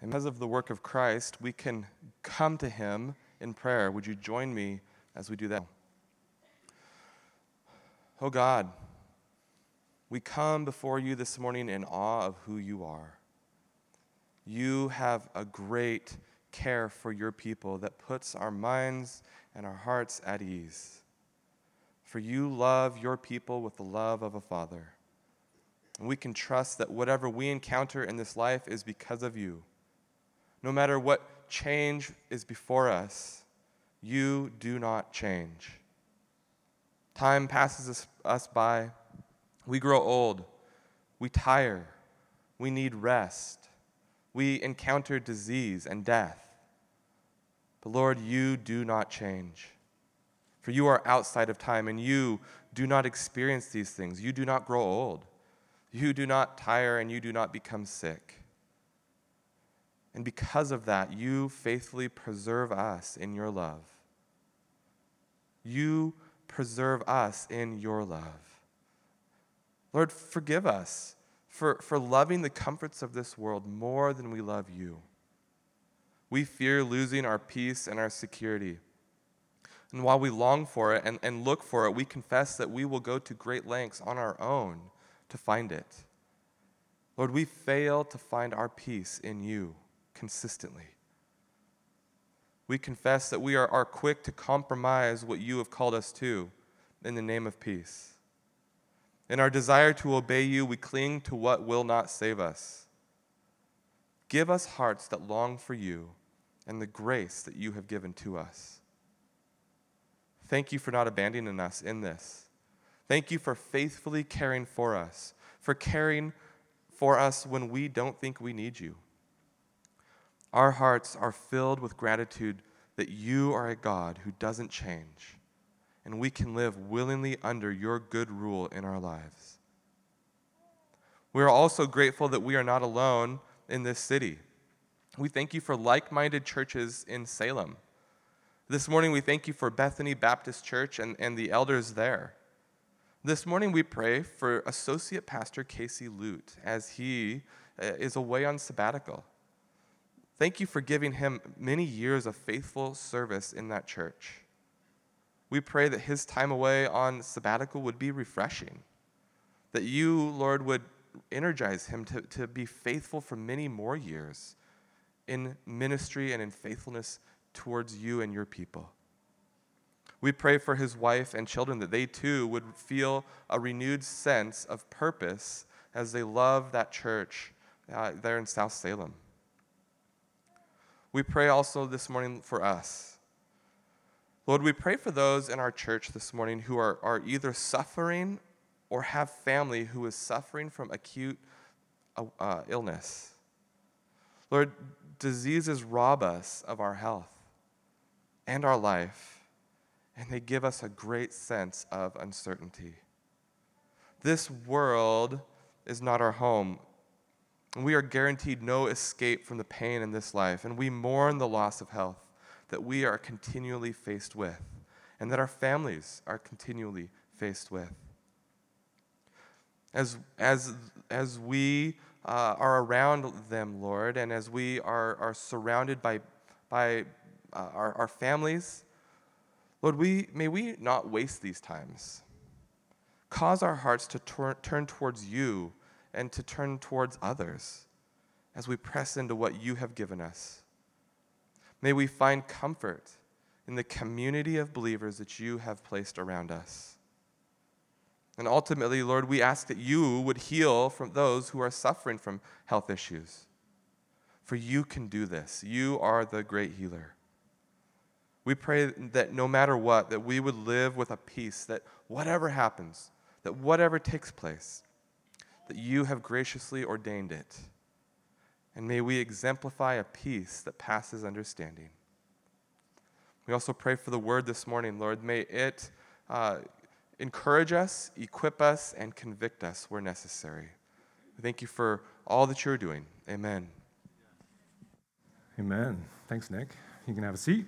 And because of the work of Christ, we can come to him in prayer. Would you join me as we do that? Oh God, we come before you this morning in awe of who you are. You have a great care for your people that puts our minds and our hearts at ease. For you love your people with the love of a father. And we can trust that whatever we encounter in this life is because of you. No matter what change is before us, you do not change. Time passes us, by. We grow old. We tire. We need rest. We encounter disease and death. But Lord, you do not change. For you are outside of time and you do not experience these things. You do not grow old. You do not tire and you do not become sick. And because of that, you faithfully preserve us in your love. You preserve us in your love. Lord, forgive us for, for loving the comforts of this world more than we love you. We fear losing our peace and our security. And while we long for it and, and look for it, we confess that we will go to great lengths on our own to find it. Lord, we fail to find our peace in you consistently. We confess that we are, are quick to compromise what you have called us to in the name of peace. In our desire to obey you, we cling to what will not save us. Give us hearts that long for you and the grace that you have given to us. Thank you for not abandoning us in this. Thank you for faithfully caring for us, for caring for us when we don't think we need you. Our hearts are filled with gratitude that you are a God who doesn't change, and we can live willingly under your good rule in our lives. We are also grateful that we are not alone in this city. We thank you for like minded churches in Salem. This morning, we thank you for Bethany Baptist Church and, and the elders there. This morning, we pray for Associate Pastor Casey Lute as he uh, is away on sabbatical. Thank you for giving him many years of faithful service in that church. We pray that his time away on sabbatical would be refreshing, that you, Lord, would energize him to, to be faithful for many more years in ministry and in faithfulness towards you and your people. We pray for his wife and children that they too would feel a renewed sense of purpose as they love that church uh, there in South Salem. We pray also this morning for us. Lord, we pray for those in our church this morning who are, are either suffering or have family who is suffering from acute uh, uh, illness. Lord, diseases rob us of our health and our life, and they give us a great sense of uncertainty. This world is not our home. And we are guaranteed no escape from the pain in this life, and we mourn the loss of health that we are continually faced with, and that our families are continually faced with. As, as, as we uh, are around them, Lord, and as we are, are surrounded by, by uh, our, our families, Lord, we, may we not waste these times. Cause our hearts to tor- turn towards you and to turn towards others as we press into what you have given us. May we find comfort in the community of believers that you have placed around us. And ultimately, Lord, we ask that you would heal from those who are suffering from health issues. For you can do this. You are the great healer. We pray that no matter what, that we would live with a peace that whatever happens, that whatever takes place, that you have graciously ordained it. And may we exemplify a peace that passes understanding. We also pray for the word this morning, Lord. May it uh, encourage us, equip us, and convict us where necessary. We thank you for all that you're doing. Amen. Amen. Thanks, Nick. You can have a seat.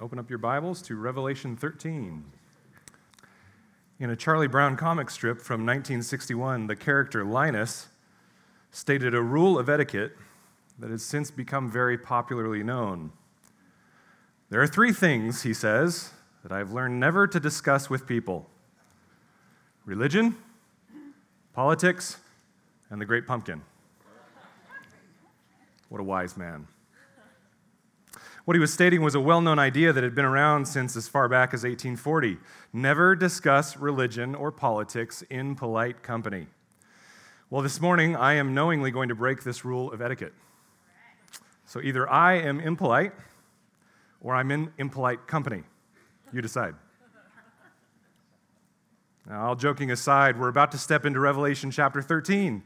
Open up your Bibles to Revelation 13. In a Charlie Brown comic strip from 1961, the character Linus stated a rule of etiquette that has since become very popularly known. There are three things, he says, that I've learned never to discuss with people religion, politics, and the great pumpkin. What a wise man. What he was stating was a well known idea that had been around since as far back as 1840. Never discuss religion or politics in polite company. Well, this morning I am knowingly going to break this rule of etiquette. So either I am impolite or I'm in impolite company. You decide. Now, all joking aside, we're about to step into Revelation chapter 13.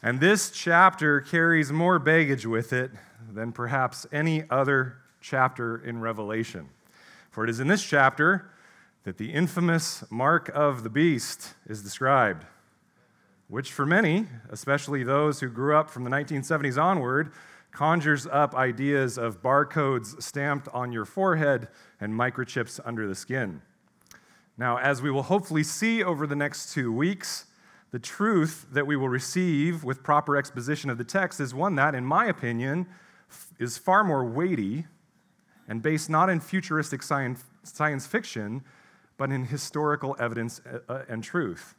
And this chapter carries more baggage with it than perhaps any other chapter in Revelation. For it is in this chapter that the infamous mark of the beast is described, which for many, especially those who grew up from the 1970s onward, conjures up ideas of barcodes stamped on your forehead and microchips under the skin. Now, as we will hopefully see over the next two weeks, the truth that we will receive with proper exposition of the text is one that, in my opinion, is far more weighty and based not in futuristic science, science fiction, but in historical evidence uh, uh, and truth.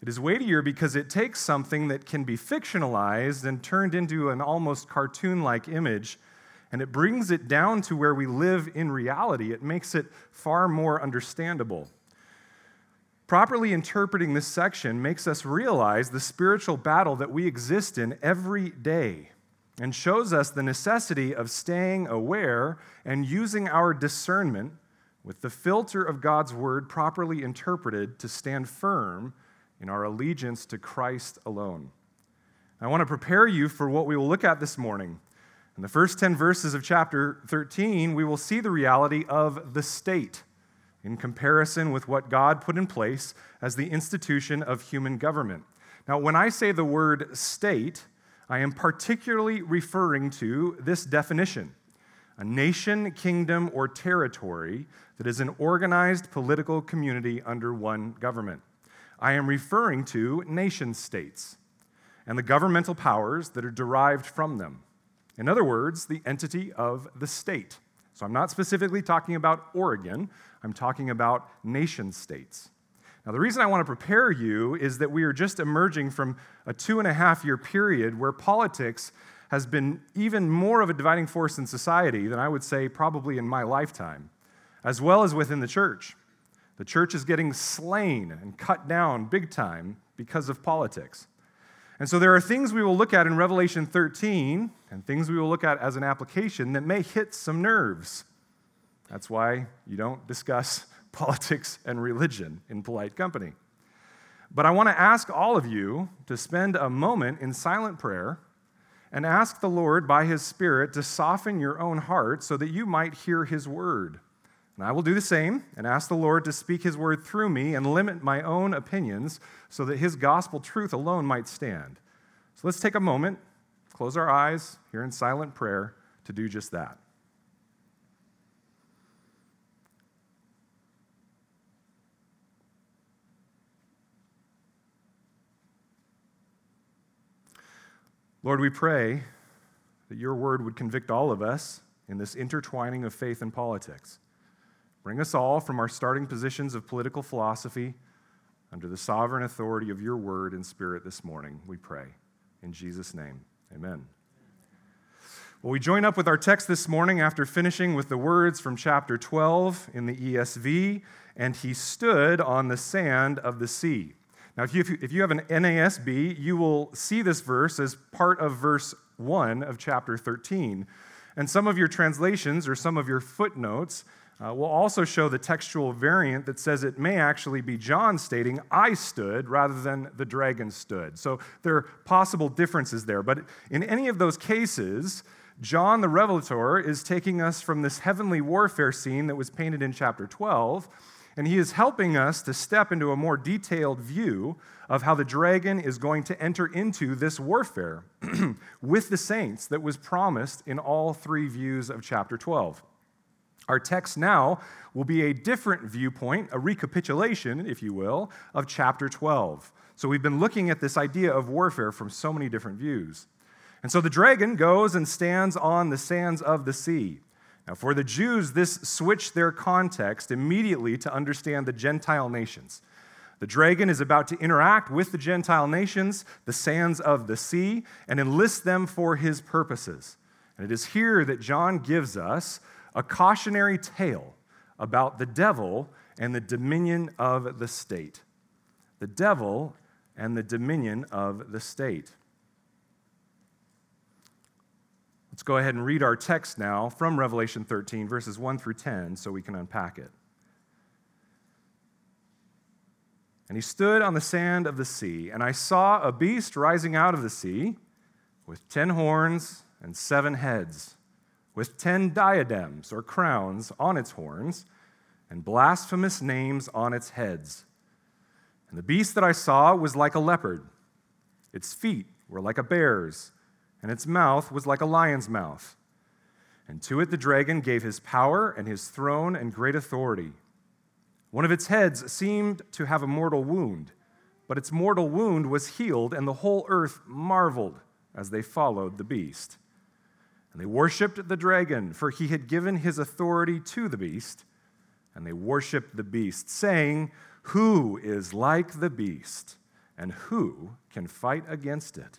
It is weightier because it takes something that can be fictionalized and turned into an almost cartoon like image, and it brings it down to where we live in reality. It makes it far more understandable. Properly interpreting this section makes us realize the spiritual battle that we exist in every day and shows us the necessity of staying aware and using our discernment with the filter of God's word properly interpreted to stand firm in our allegiance to Christ alone. I want to prepare you for what we will look at this morning. In the first 10 verses of chapter 13, we will see the reality of the state in comparison with what God put in place as the institution of human government. Now, when I say the word state, I am particularly referring to this definition a nation, kingdom, or territory that is an organized political community under one government. I am referring to nation states and the governmental powers that are derived from them. In other words, the entity of the state. So I'm not specifically talking about Oregon, I'm talking about nation states. Now, the reason I want to prepare you is that we are just emerging from a two and a half year period where politics has been even more of a dividing force in society than I would say probably in my lifetime, as well as within the church. The church is getting slain and cut down big time because of politics. And so there are things we will look at in Revelation 13 and things we will look at as an application that may hit some nerves. That's why you don't discuss politics, and religion in polite company. But I want to ask all of you to spend a moment in silent prayer and ask the Lord by His Spirit to soften your own heart so that you might hear His word. And I will do the same and ask the Lord to speak His word through me and limit my own opinions so that His gospel truth alone might stand. So let's take a moment, close our eyes here in silent prayer to do just that. Lord, we pray that your word would convict all of us in this intertwining of faith and politics. Bring us all from our starting positions of political philosophy under the sovereign authority of your word and spirit this morning, we pray. In Jesus' name, amen. Well, we join up with our text this morning after finishing with the words from chapter 12 in the ESV, and he stood on the sand of the sea. Now, if you, if you have an NASB, you will see this verse as part of verse 1 of chapter 13. And some of your translations or some of your footnotes uh, will also show the textual variant that says it may actually be John stating, I stood, rather than the dragon stood. So there are possible differences there. But in any of those cases, John the Revelator is taking us from this heavenly warfare scene that was painted in chapter 12 and he is helping us to step into a more detailed view of how the dragon is going to enter into this warfare with the saints that was promised in all three views of chapter 12. Our text now will be a different viewpoint, a recapitulation, if you will, of chapter 12. So we've been looking at this idea of warfare from so many different views. And so the dragon goes and stands on the sands of the sea. Now, for the Jews, this switched their context immediately to understand the Gentile nations. The dragon is about to interact with the Gentile nations, the sands of the sea, and enlist them for his purposes. And it is here that John gives us a cautionary tale about the devil and the dominion of the state. The devil and the dominion of the state. Let's go ahead and read our text now from Revelation 13, verses 1 through 10, so we can unpack it. And he stood on the sand of the sea, and I saw a beast rising out of the sea with ten horns and seven heads, with ten diadems or crowns on its horns, and blasphemous names on its heads. And the beast that I saw was like a leopard, its feet were like a bear's and its mouth was like a lion's mouth. And to it the dragon gave his power and his throne and great authority. One of its heads seemed to have a mortal wound, but its mortal wound was healed, and the whole earth marveled as they followed the beast. And they worshiped the dragon, for he had given his authority to the beast. And they worshiped the beast, saying, Who is like the beast, and who can fight against it?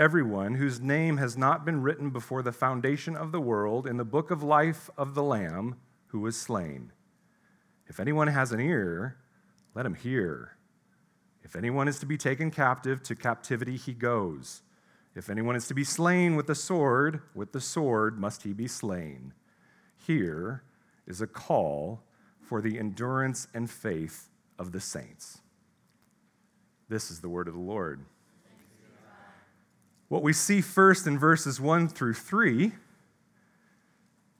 everyone whose name has not been written before the foundation of the world in the book of life of the Lamb who was slain. If anyone has an ear, let him hear. If anyone is to be taken captive, to captivity he goes. If anyone is to be slain with the sword, with the sword must he be slain. Here is a call for the endurance and faith of the saints. This is the word of the Lord. What we see first in verses 1 through 3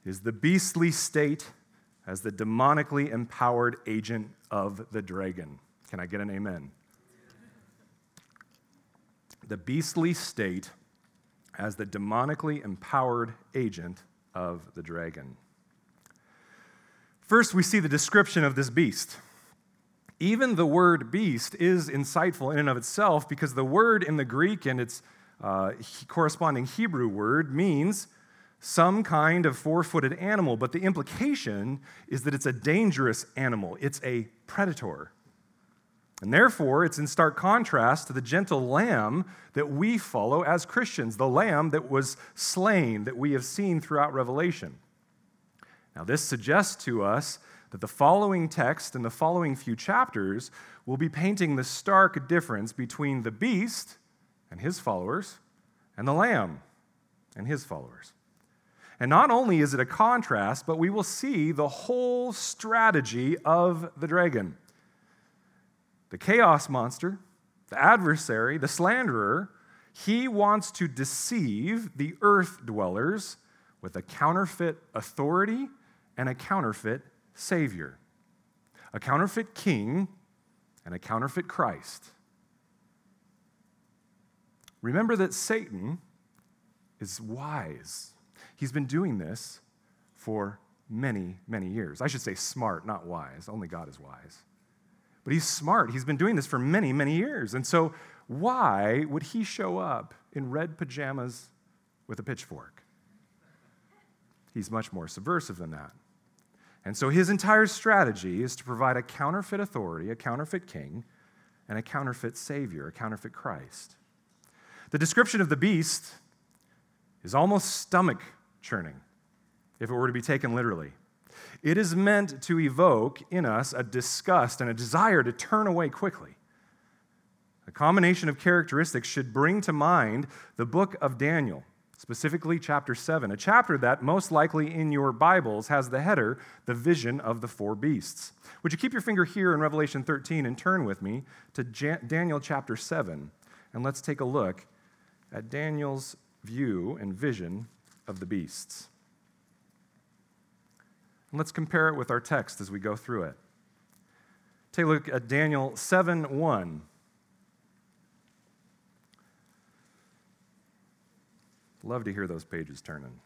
is the beastly state as the demonically empowered agent of the dragon. Can I get an amen? The beastly state as the demonically empowered agent of the dragon. First, we see the description of this beast. Even the word beast is insightful in and of itself because the word in the Greek and its uh, corresponding Hebrew word means some kind of four footed animal, but the implication is that it's a dangerous animal, it's a predator. And therefore, it's in stark contrast to the gentle lamb that we follow as Christians, the lamb that was slain, that we have seen throughout Revelation. Now, this suggests to us that the following text and the following few chapters will be painting the stark difference between the beast and his followers, and the Lamb and his followers. And not only is it a contrast, but we will see the whole strategy of the dragon. The chaos monster, the adversary, the slanderer, he wants to deceive the earth dwellers with a counterfeit authority and a counterfeit savior, a counterfeit king and a counterfeit Christ. Remember that Satan is wise. He's been doing this for many, many years. I should say smart, not wise. Only God is wise. But he's smart. He's been doing this for many, many years. And so, why would he show up in red pajamas with a pitchfork? He's much more subversive than that. And so, his entire strategy is to provide a counterfeit authority, a counterfeit king, and a counterfeit savior, a counterfeit Christ. The description of the beast is almost stomach churning if it were to be taken literally. It is meant to evoke in us a disgust and a desire to turn away quickly. A combination of characteristics should bring to mind the book of Daniel, specifically chapter 7, a chapter that most likely in your Bibles has the header, The Vision of the Four Beasts. Would you keep your finger here in Revelation 13 and turn with me to Daniel chapter 7, and let's take a look at Daniel's view and vision of the beasts. And let's compare it with our text as we go through it. Take a look at Daniel 7 1. Love to hear those pages turning.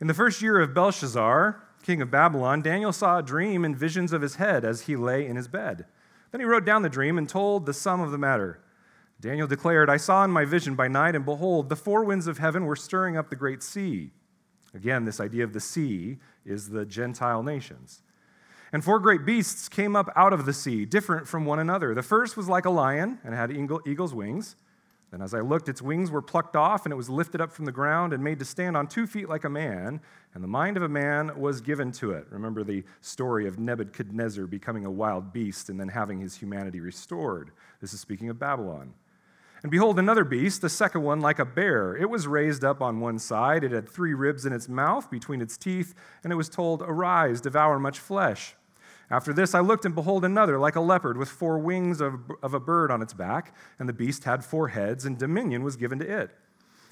In the first year of Belshazzar, king of Babylon, Daniel saw a dream and visions of his head as he lay in his bed. Then he wrote down the dream and told the sum of the matter. Daniel declared, I saw in my vision by night, and behold, the four winds of heaven were stirring up the great sea. Again, this idea of the sea is the Gentile nations. And four great beasts came up out of the sea, different from one another. The first was like a lion and had eagle's wings. Then, as I looked, its wings were plucked off, and it was lifted up from the ground and made to stand on two feet like a man, and the mind of a man was given to it. Remember the story of Nebuchadnezzar becoming a wild beast and then having his humanity restored. This is speaking of Babylon. And behold, another beast, the second one like a bear. It was raised up on one side. It had three ribs in its mouth between its teeth, and it was told, Arise, devour much flesh. After this, I looked, and behold, another like a leopard with four wings of, of a bird on its back, and the beast had four heads, and dominion was given to it.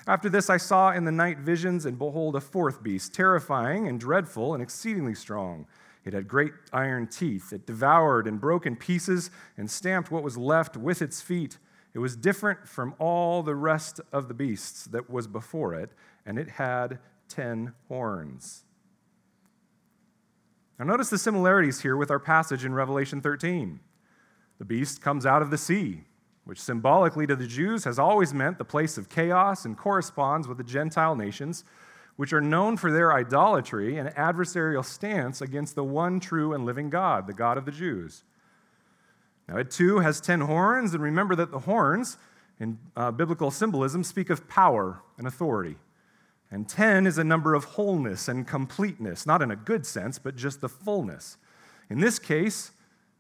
After this, I saw in the night visions, and behold, a fourth beast, terrifying and dreadful and exceedingly strong. It had great iron teeth. It devoured and broke in pieces and stamped what was left with its feet. It was different from all the rest of the beasts that was before it, and it had ten horns. Now, notice the similarities here with our passage in Revelation 13. The beast comes out of the sea, which symbolically to the Jews has always meant the place of chaos and corresponds with the Gentile nations, which are known for their idolatry and adversarial stance against the one true and living God, the God of the Jews. Now, it too has ten horns, and remember that the horns in uh, biblical symbolism speak of power and authority. And 10 is a number of wholeness and completeness, not in a good sense, but just the fullness. In this case,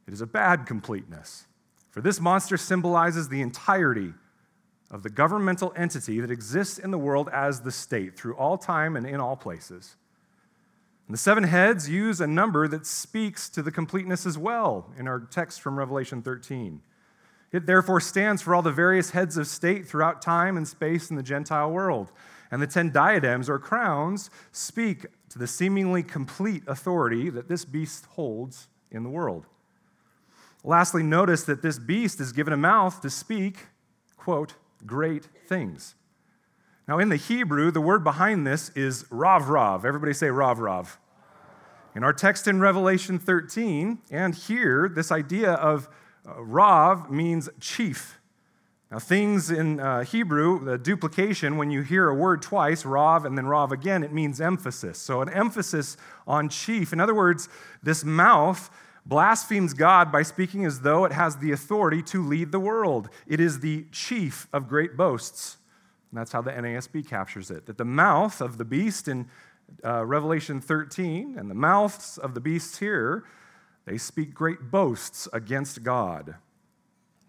it is a bad completeness. For this monster symbolizes the entirety of the governmental entity that exists in the world as the state through all time and in all places. And the seven heads use a number that speaks to the completeness as well in our text from Revelation 13. It therefore stands for all the various heads of state throughout time and space in the Gentile world. And the ten diadems or crowns speak to the seemingly complete authority that this beast holds in the world. Lastly, notice that this beast is given a mouth to speak, quote, great things. Now, in the Hebrew, the word behind this is Rav Rav. Everybody say Rav Rav. In our text in Revelation 13, and here, this idea of uh, Rav means chief. Now, things in uh, Hebrew, the duplication, when you hear a word twice, Rav and then Rav again, it means emphasis. So, an emphasis on chief. In other words, this mouth blasphemes God by speaking as though it has the authority to lead the world. It is the chief of great boasts. And that's how the NASB captures it. That the mouth of the beast in uh, Revelation 13 and the mouths of the beasts here, they speak great boasts against God.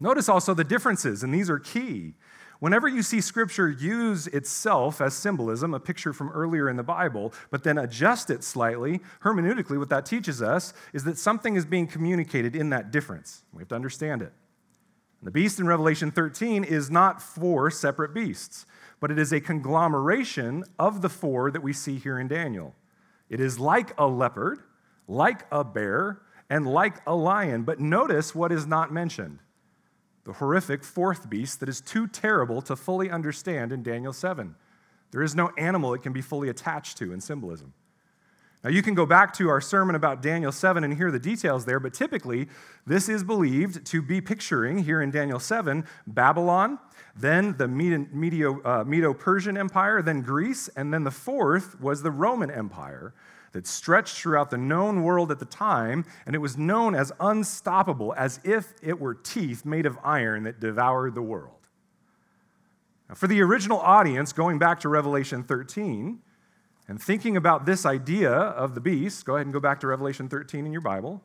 Notice also the differences, and these are key. Whenever you see Scripture use itself as symbolism, a picture from earlier in the Bible, but then adjust it slightly, hermeneutically, what that teaches us is that something is being communicated in that difference. We have to understand it. The beast in Revelation 13 is not four separate beasts but it is a conglomeration of the four that we see here in Daniel. It is like a leopard, like a bear, and like a lion. But notice what is not mentioned the horrific fourth beast that is too terrible to fully understand in Daniel 7. There is no animal it can be fully attached to in symbolism. Now, you can go back to our sermon about Daniel 7 and hear the details there, but typically, this is believed to be picturing here in Daniel 7 Babylon, then the uh, Medo Persian Empire, then Greece, and then the fourth was the Roman Empire that stretched throughout the known world at the time, and it was known as unstoppable, as if it were teeth made of iron that devoured the world. Now, for the original audience, going back to Revelation 13, and thinking about this idea of the beast, go ahead and go back to Revelation 13 in your Bible.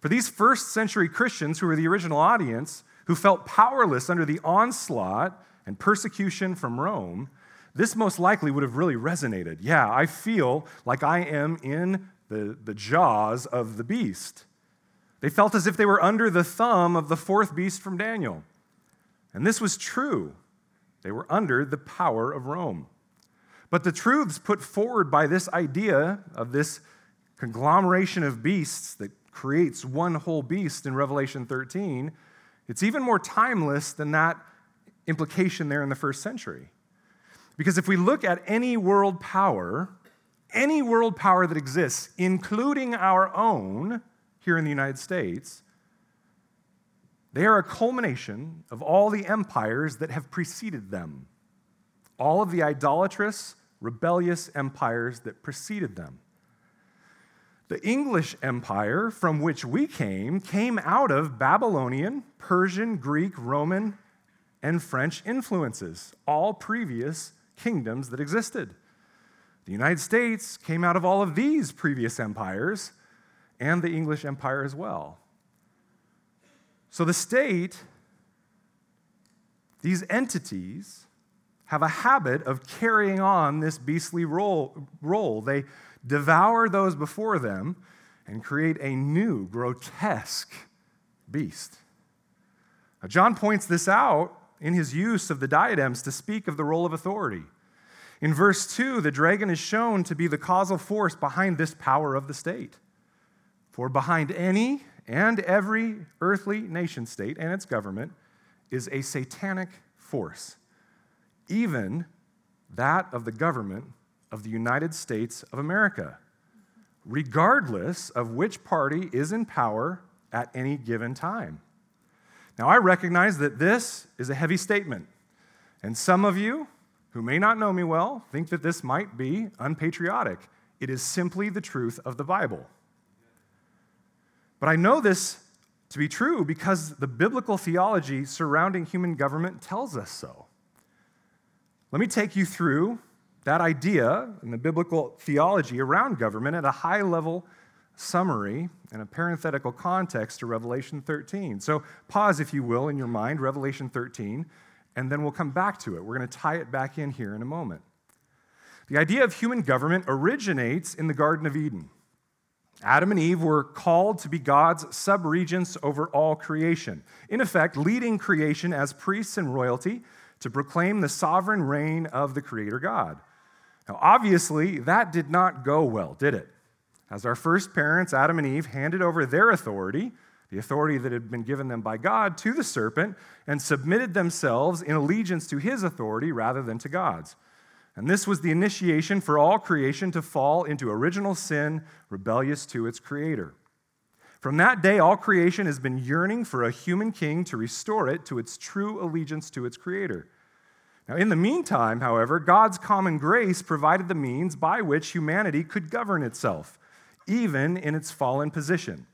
For these first century Christians who were the original audience, who felt powerless under the onslaught and persecution from Rome, this most likely would have really resonated. Yeah, I feel like I am in the, the jaws of the beast. They felt as if they were under the thumb of the fourth beast from Daniel. And this was true. They were under the power of Rome. But the truths put forward by this idea of this conglomeration of beasts that creates one whole beast in Revelation 13, it's even more timeless than that implication there in the first century. Because if we look at any world power, any world power that exists, including our own here in the United States, they are a culmination of all the empires that have preceded them, all of the idolatrous, rebellious empires that preceded them. The English Empire, from which we came, came out of Babylonian, Persian, Greek, Roman, and French influences, all previous kingdoms that existed. The United States came out of all of these previous empires and the English Empire as well. So the state, these entities, have a habit of carrying on this beastly role. role. They devour those before them and create a new, grotesque beast. Now, John points this out in his use of the diadems to speak of the role of authority. In verse 2, the dragon is shown to be the causal force behind this power of the state. For behind any and every earthly nation state and its government is a satanic force, even that of the government of the United States of America, regardless of which party is in power at any given time. Now, I recognize that this is a heavy statement, and some of you who may not know me well think that this might be unpatriotic. It is simply the truth of the Bible. But I know this to be true because the biblical theology surrounding human government tells us so. Let me take you through that idea and the biblical theology around government at a high level summary and a parenthetical context to Revelation 13. So pause, if you will, in your mind, Revelation 13, and then we'll come back to it. We're going to tie it back in here in a moment. The idea of human government originates in the Garden of Eden. Adam and Eve were called to be God's subregents over all creation, in effect, leading creation as priests and royalty to proclaim the sovereign reign of the Creator God. Now, obviously, that did not go well, did it? As our first parents, Adam and Eve, handed over their authority, the authority that had been given them by God, to the serpent and submitted themselves in allegiance to his authority rather than to God's. And this was the initiation for all creation to fall into original sin, rebellious to its creator. From that day, all creation has been yearning for a human king to restore it to its true allegiance to its creator. Now, in the meantime, however, God's common grace provided the means by which humanity could govern itself, even in its fallen position.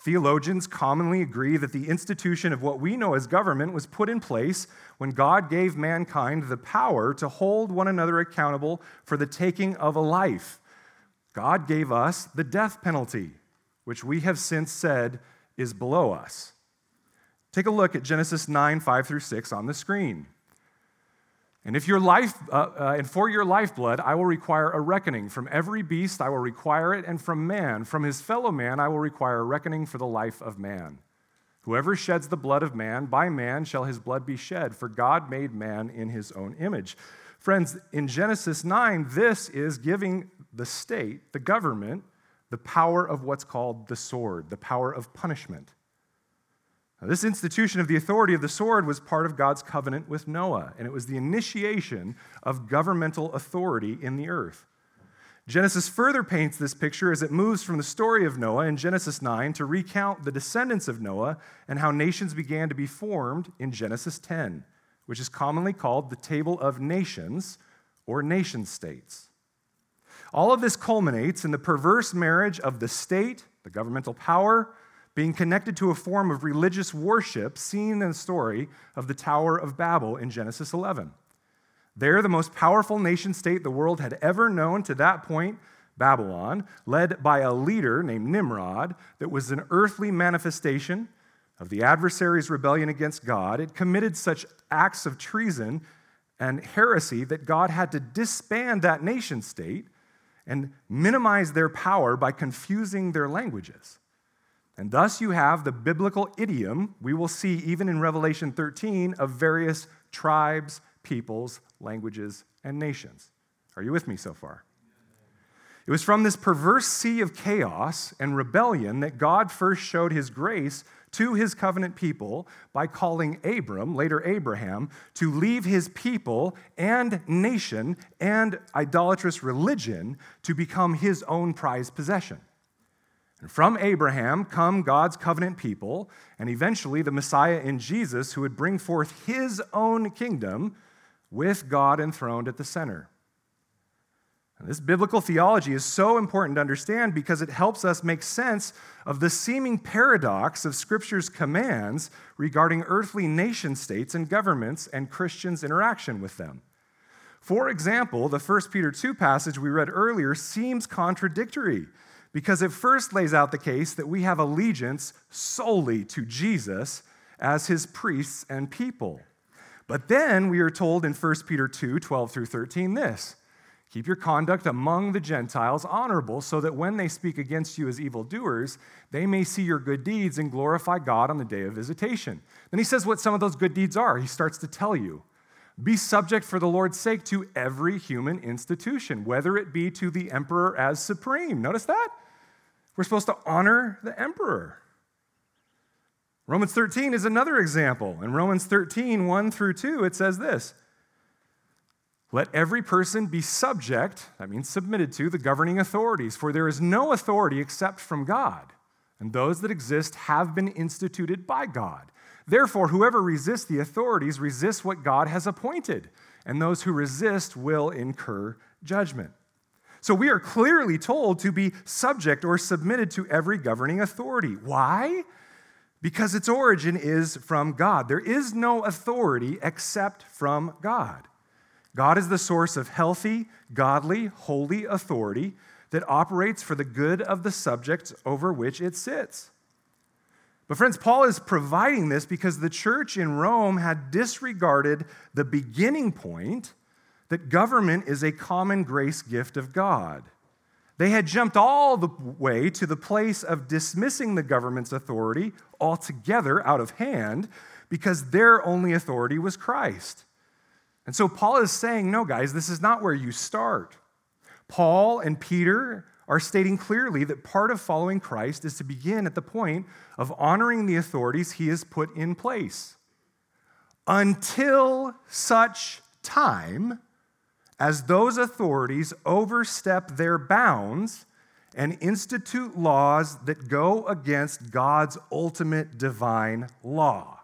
Theologians commonly agree that the institution of what we know as government was put in place when God gave mankind the power to hold one another accountable for the taking of a life. God gave us the death penalty, which we have since said is below us. Take a look at Genesis 9 5 through 6 on the screen. And if your life, uh, uh, and for your lifeblood, I will require a reckoning. From every beast, I will require it, and from man, from his fellow man, I will require a reckoning for the life of man. Whoever sheds the blood of man, by man shall his blood be shed, for God made man in his own image. Friends, in Genesis 9, this is giving the state, the government, the power of what's called the sword, the power of punishment. Now, this institution of the authority of the sword was part of God's covenant with Noah, and it was the initiation of governmental authority in the earth. Genesis further paints this picture as it moves from the story of Noah in Genesis 9 to recount the descendants of Noah and how nations began to be formed in Genesis 10, which is commonly called the Table of Nations or nation states. All of this culminates in the perverse marriage of the state, the governmental power, being connected to a form of religious worship seen in the story of the Tower of Babel in Genesis 11. There, the most powerful nation state the world had ever known to that point, Babylon, led by a leader named Nimrod, that was an earthly manifestation of the adversary's rebellion against God. It committed such acts of treason and heresy that God had to disband that nation state and minimize their power by confusing their languages. And thus you have the biblical idiom we will see even in Revelation 13 of various tribes, peoples, languages, and nations. Are you with me so far? It was from this perverse sea of chaos and rebellion that God first showed his grace to his covenant people by calling Abram, later Abraham, to leave his people and nation and idolatrous religion to become his own prized possession. And from Abraham come God's covenant people, and eventually the Messiah in Jesus, who would bring forth his own kingdom with God enthroned at the center. And this biblical theology is so important to understand because it helps us make sense of the seeming paradox of Scripture's commands regarding earthly nation states and governments and Christians' interaction with them. For example, the 1 Peter 2 passage we read earlier seems contradictory because it first lays out the case that we have allegiance solely to Jesus as his priests and people. But then we are told in 1 Peter 2 12 through 13 this Keep your conduct among the Gentiles honorable, so that when they speak against you as evildoers, they may see your good deeds and glorify God on the day of visitation. Then he says what some of those good deeds are. He starts to tell you Be subject for the Lord's sake to every human institution, whether it be to the emperor as supreme. Notice that? We're supposed to honor the emperor. Romans 13 is another example. In Romans 13, 1 through 2, it says this Let every person be subject, that means submitted to, the governing authorities, for there is no authority except from God, and those that exist have been instituted by God. Therefore, whoever resists the authorities resists what God has appointed, and those who resist will incur judgment. So we are clearly told to be subject or submitted to every governing authority. Why? Because its origin is from God. There is no authority except from God. God is the source of healthy, godly, holy authority that operates for the good of the subjects over which it sits. But, friends, Paul is providing this because the church in Rome had disregarded the beginning point that government is a common grace gift of God. They had jumped all the way to the place of dismissing the government's authority altogether out of hand because their only authority was Christ. And so Paul is saying, no, guys, this is not where you start. Paul and Peter are stating clearly that part of following Christ is to begin at the point of honoring the authorities he has put in place. Until such time as those authorities overstep their bounds and institute laws that go against God's ultimate divine law.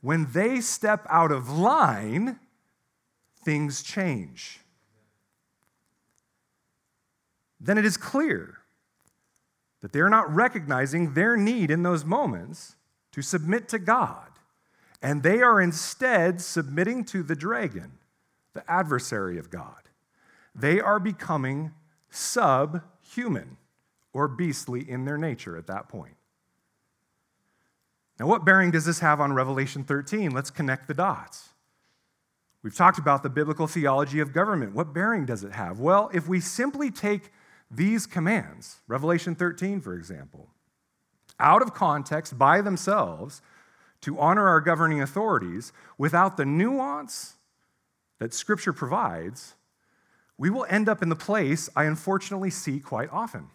When they step out of line, things change. Then it is clear that they're not recognizing their need in those moments to submit to God, and they are instead submitting to the dragon the adversary of God. They are becoming subhuman or beastly in their nature at that point. Now, what bearing does this have on Revelation 13? Let's connect the dots. We've talked about the biblical theology of government. What bearing does it have? Well, if we simply take these commands, Revelation 13, for example, out of context by themselves to honor our governing authorities without the nuance that Scripture provides, we will end up in the place I unfortunately see quite often.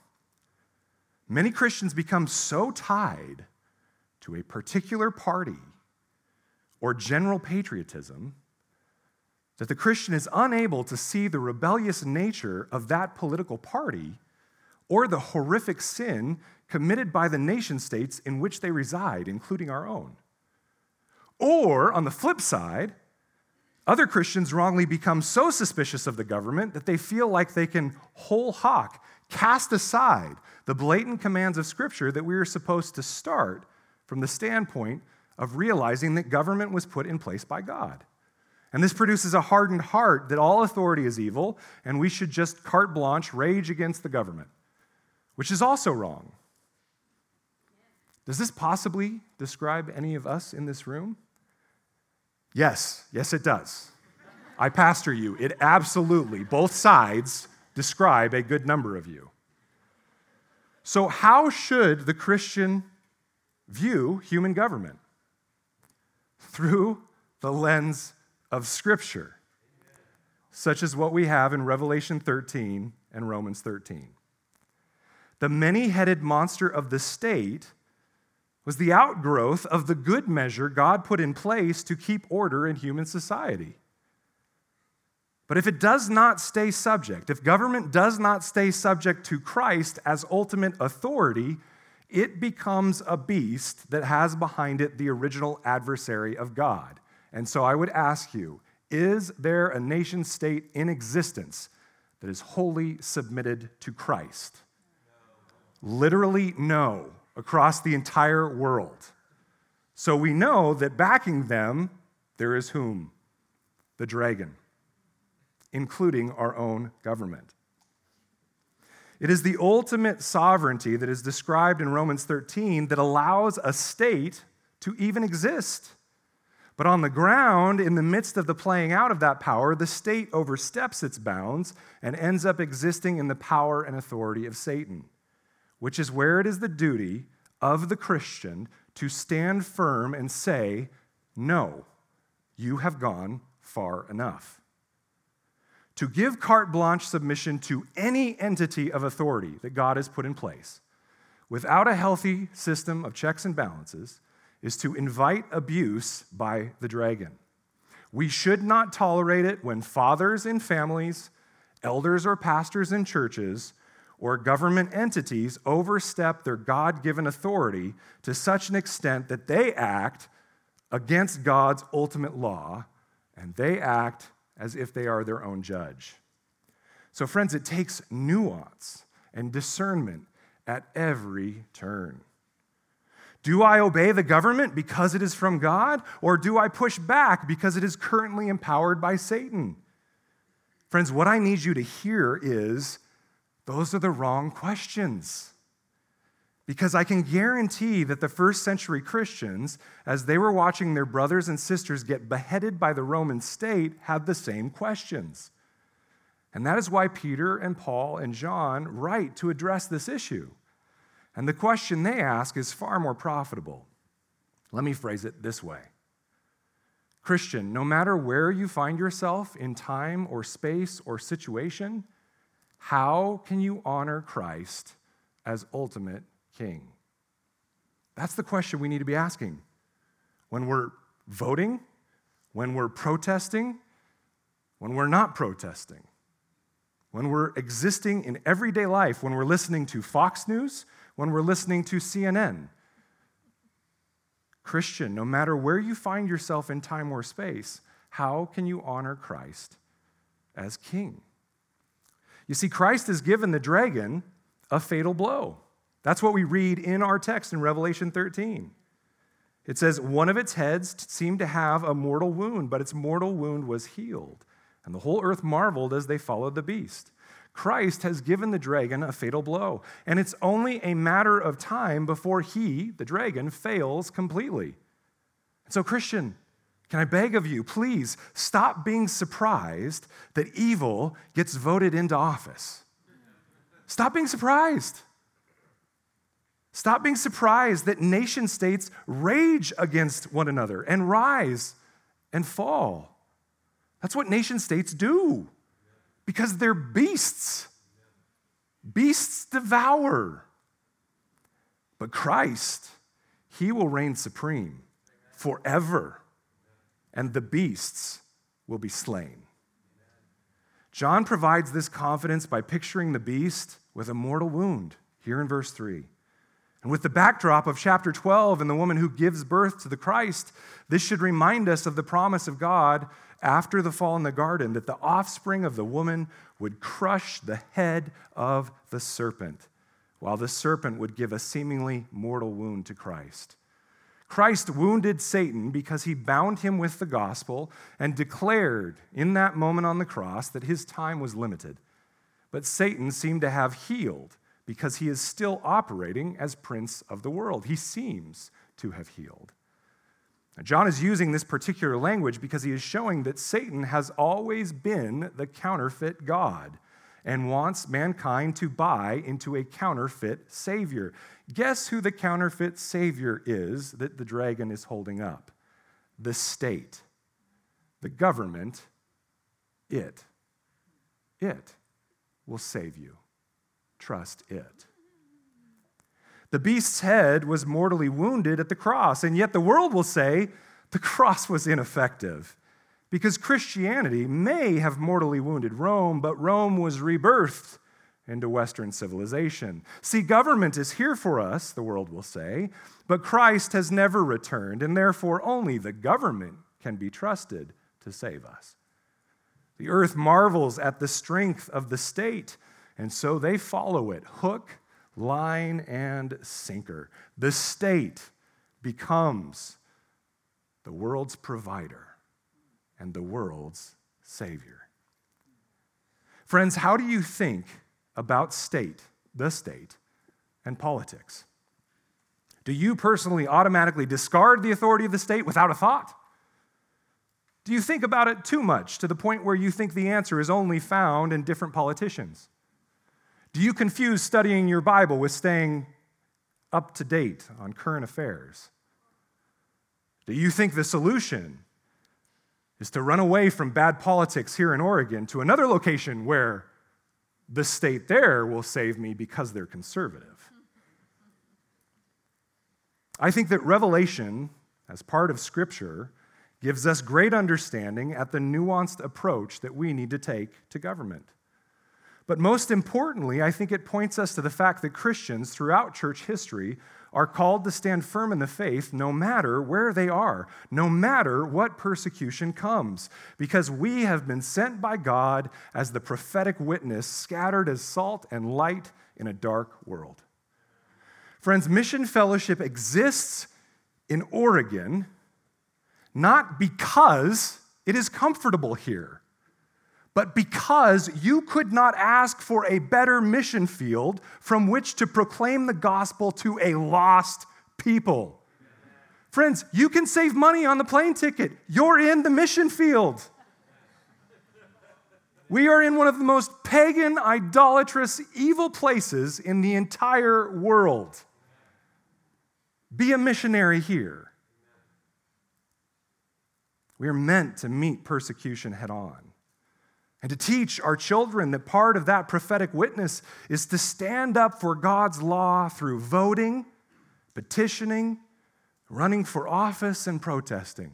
Many Christians become so tied to a particular party or general patriotism that the Christian is unable to see the rebellious nature of that political party or the horrific sin committed by the nation states in which they reside, including our own. Or, on the flip side, other Christians wrongly become so suspicious of the government that they feel like they can whole hawk, cast aside the blatant commands of Scripture that we are supposed to start from the standpoint of realizing that government was put in place by God. And this produces a hardened heart that all authority is evil and we should just carte blanche rage against the government, which is also wrong. Does this possibly describe any of us in this room? Yes, yes, it does. I pastor you. It absolutely, both sides describe a good number of you. So, how should the Christian view human government? Through the lens of Scripture, such as what we have in Revelation 13 and Romans 13. The many headed monster of the state was the outgrowth of the good measure God put in place to keep order in human society. But if it does not stay subject, if government does not stay subject to Christ as ultimate authority, it becomes a beast that has behind it the original adversary of God. And so I would ask you is there a nation state in existence that is wholly submitted to Christ? No. Literally, no, across the entire world. So we know that backing them, there is whom? The dragon including our own government. It is the ultimate sovereignty that is described in Romans 13 that allows a state to even exist. But on the ground, in the midst of the playing out of that power, the state oversteps its bounds and ends up existing in the power and authority of Satan, which is where it is the duty of the Christian to stand firm and say, No, you have gone far enough to give carte blanche submission to any entity of authority that God has put in place without a healthy system of checks and balances is to invite abuse by the dragon. We should not tolerate it when fathers in families, elders or pastors in churches, or government entities overstep their God given authority to such an extent that they act against God's ultimate law and they act as if they are their own judge. So, friends, it takes nuance and discernment at every turn. Do I obey the government because it is from God, or do I push back because it is currently empowered by Satan? Friends, what I need you to hear is those are the wrong questions. Because I can guarantee that the first century Christians, as they were watching their brothers and sisters get beheaded by the Roman state, had the same questions. And that is why Peter and Paul and John write to address this issue. And the question they ask is far more profitable. Let me phrase it this way Christian, no matter where you find yourself in time or space or situation, how can you honor Christ as ultimate king? That's the question we need to be asking. When we're voting, when we're protesting, when we're not protesting, when we're existing in everyday life, when we're listening to Fox News, when we're listening to CNN. Christian, no matter where you find yourself in time or space, how can you honor Christ as king? You see, Christ has given the dragon a fatal blow. That's what we read in our text in Revelation 13. It says, One of its heads seemed to have a mortal wound, but its mortal wound was healed. And the whole earth marveled as they followed the beast. Christ has given the dragon a fatal blow, and it's only a matter of time before he, the dragon, fails completely. So, Christian, can I beg of you, please stop being surprised that evil gets voted into office? Stop being surprised. Stop being surprised that nation states rage against one another and rise and fall. That's what nation states do because they're beasts. Beasts devour. But Christ, He will reign supreme forever, and the beasts will be slain. John provides this confidence by picturing the beast with a mortal wound here in verse 3. And with the backdrop of chapter 12 and the woman who gives birth to the Christ, this should remind us of the promise of God after the fall in the garden that the offspring of the woman would crush the head of the serpent, while the serpent would give a seemingly mortal wound to Christ. Christ wounded Satan because he bound him with the gospel and declared in that moment on the cross that his time was limited. But Satan seemed to have healed because he is still operating as prince of the world. He seems to have healed. Now, John is using this particular language because he is showing that Satan has always been the counterfeit God. And wants mankind to buy into a counterfeit Savior. Guess who the counterfeit Savior is that the dragon is holding up? The state, the government, it. It will save you. Trust it. The beast's head was mortally wounded at the cross, and yet the world will say the cross was ineffective. Because Christianity may have mortally wounded Rome, but Rome was rebirthed into Western civilization. See, government is here for us, the world will say, but Christ has never returned, and therefore only the government can be trusted to save us. The earth marvels at the strength of the state, and so they follow it hook, line, and sinker. The state becomes the world's provider and the world's Savior. Friends, how do you think about state, the state, and politics? Do you personally automatically discard the authority of the state without a thought? Do you think about it too much to the point where you think the answer is only found in different politicians? Do you confuse studying your Bible with staying up to date on current affairs? Do you think the solution is to run away from bad politics here in Oregon to another location where the state there will save me because they're conservative. I think that Revelation, as part of Scripture, gives us great understanding at the nuanced approach that we need to take to government. But most importantly, I think it points us to the fact that Christians throughout church history are called to stand firm in the faith no matter where they are, no matter what persecution comes, because we have been sent by God as the prophetic witness, scattered as salt and light in a dark world. Friends, Mission Fellowship exists in Oregon not because it is comfortable here but because you could not ask for a better mission field from which to proclaim the gospel to a lost people. Friends, you can save money on the plane ticket. You're in the mission field. We are in one of the most pagan, idolatrous, evil places in the entire world. Be a missionary here. We are meant to meet persecution head on and to teach our children that part of that prophetic witness is to stand up for God's law through voting, petitioning, running for office, and protesting.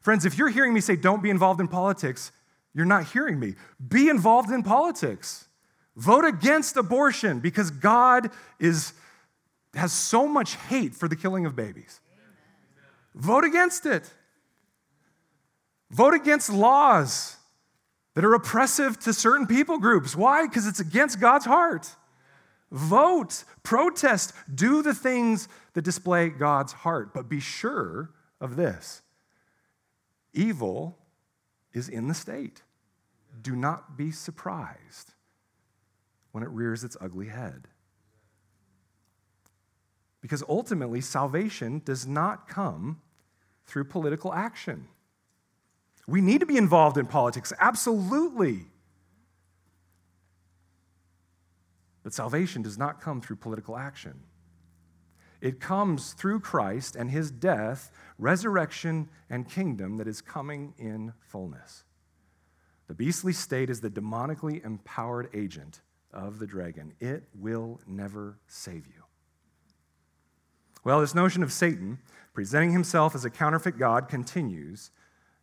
Friends, if you're hearing me say, don't be involved in politics, you're not hearing me. Be involved in politics. Vote against abortion because God is, has so much hate for the killing of babies. Vote against it. Vote against laws that are oppressive to certain people groups. Why? Because it's against God's heart. Vote, protest, do the things that display God's heart. But be sure of this evil is in the state. Do not be surprised when it rears its ugly head. Because ultimately, salvation does not come through political action. We need to be involved in politics, absolutely. But salvation does not come through political action. It comes through Christ and his death, resurrection, and kingdom that is coming in fullness. The beastly state is the demonically empowered agent of the dragon. It will never save you. Well, this notion of Satan presenting himself as a counterfeit God continues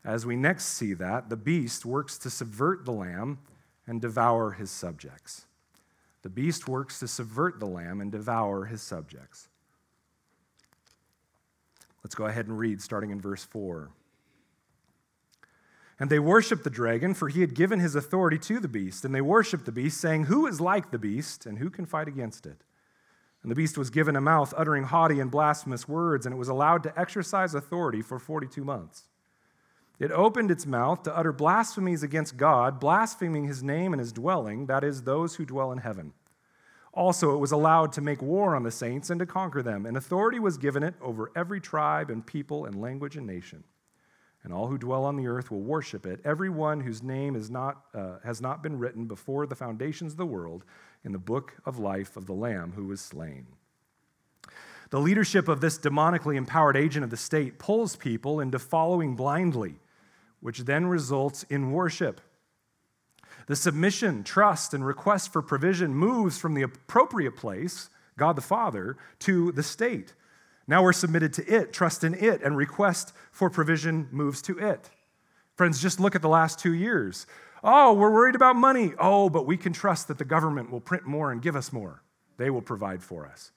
as we next see that, the beast works to subvert the lamb and devour his subjects. The beast works to subvert the lamb and devour his subjects. Let's go ahead and read, starting in verse 4. And they worshiped the dragon, for he had given his authority to the beast. And they worshiped the beast, saying, Who is like the beast, and who can fight against it? And the beast was given a mouth uttering haughty and blasphemous words, and it was allowed to exercise authority for 42 months. It opened its mouth to utter blasphemies against God, blaspheming his name and his dwelling, that is, those who dwell in heaven. Also, it was allowed to make war on the saints and to conquer them, and authority was given it over every tribe and people and language and nation. and all who dwell on the earth will worship it, everyone whose name is not, uh, has not been written before the foundations of the world in the book of life of the Lamb who was slain. The leadership of this demonically empowered agent of the state pulls people into following blindly, which then results in worship. The submission, trust, and request for provision moves from the appropriate place, God the Father, to the state. Now we're submitted to it, trust in it, and request for provision moves to it. Friends, just look at the last two years. Oh, we're worried about money. Oh, but we can trust that the government will print more and give us more. They will provide for us.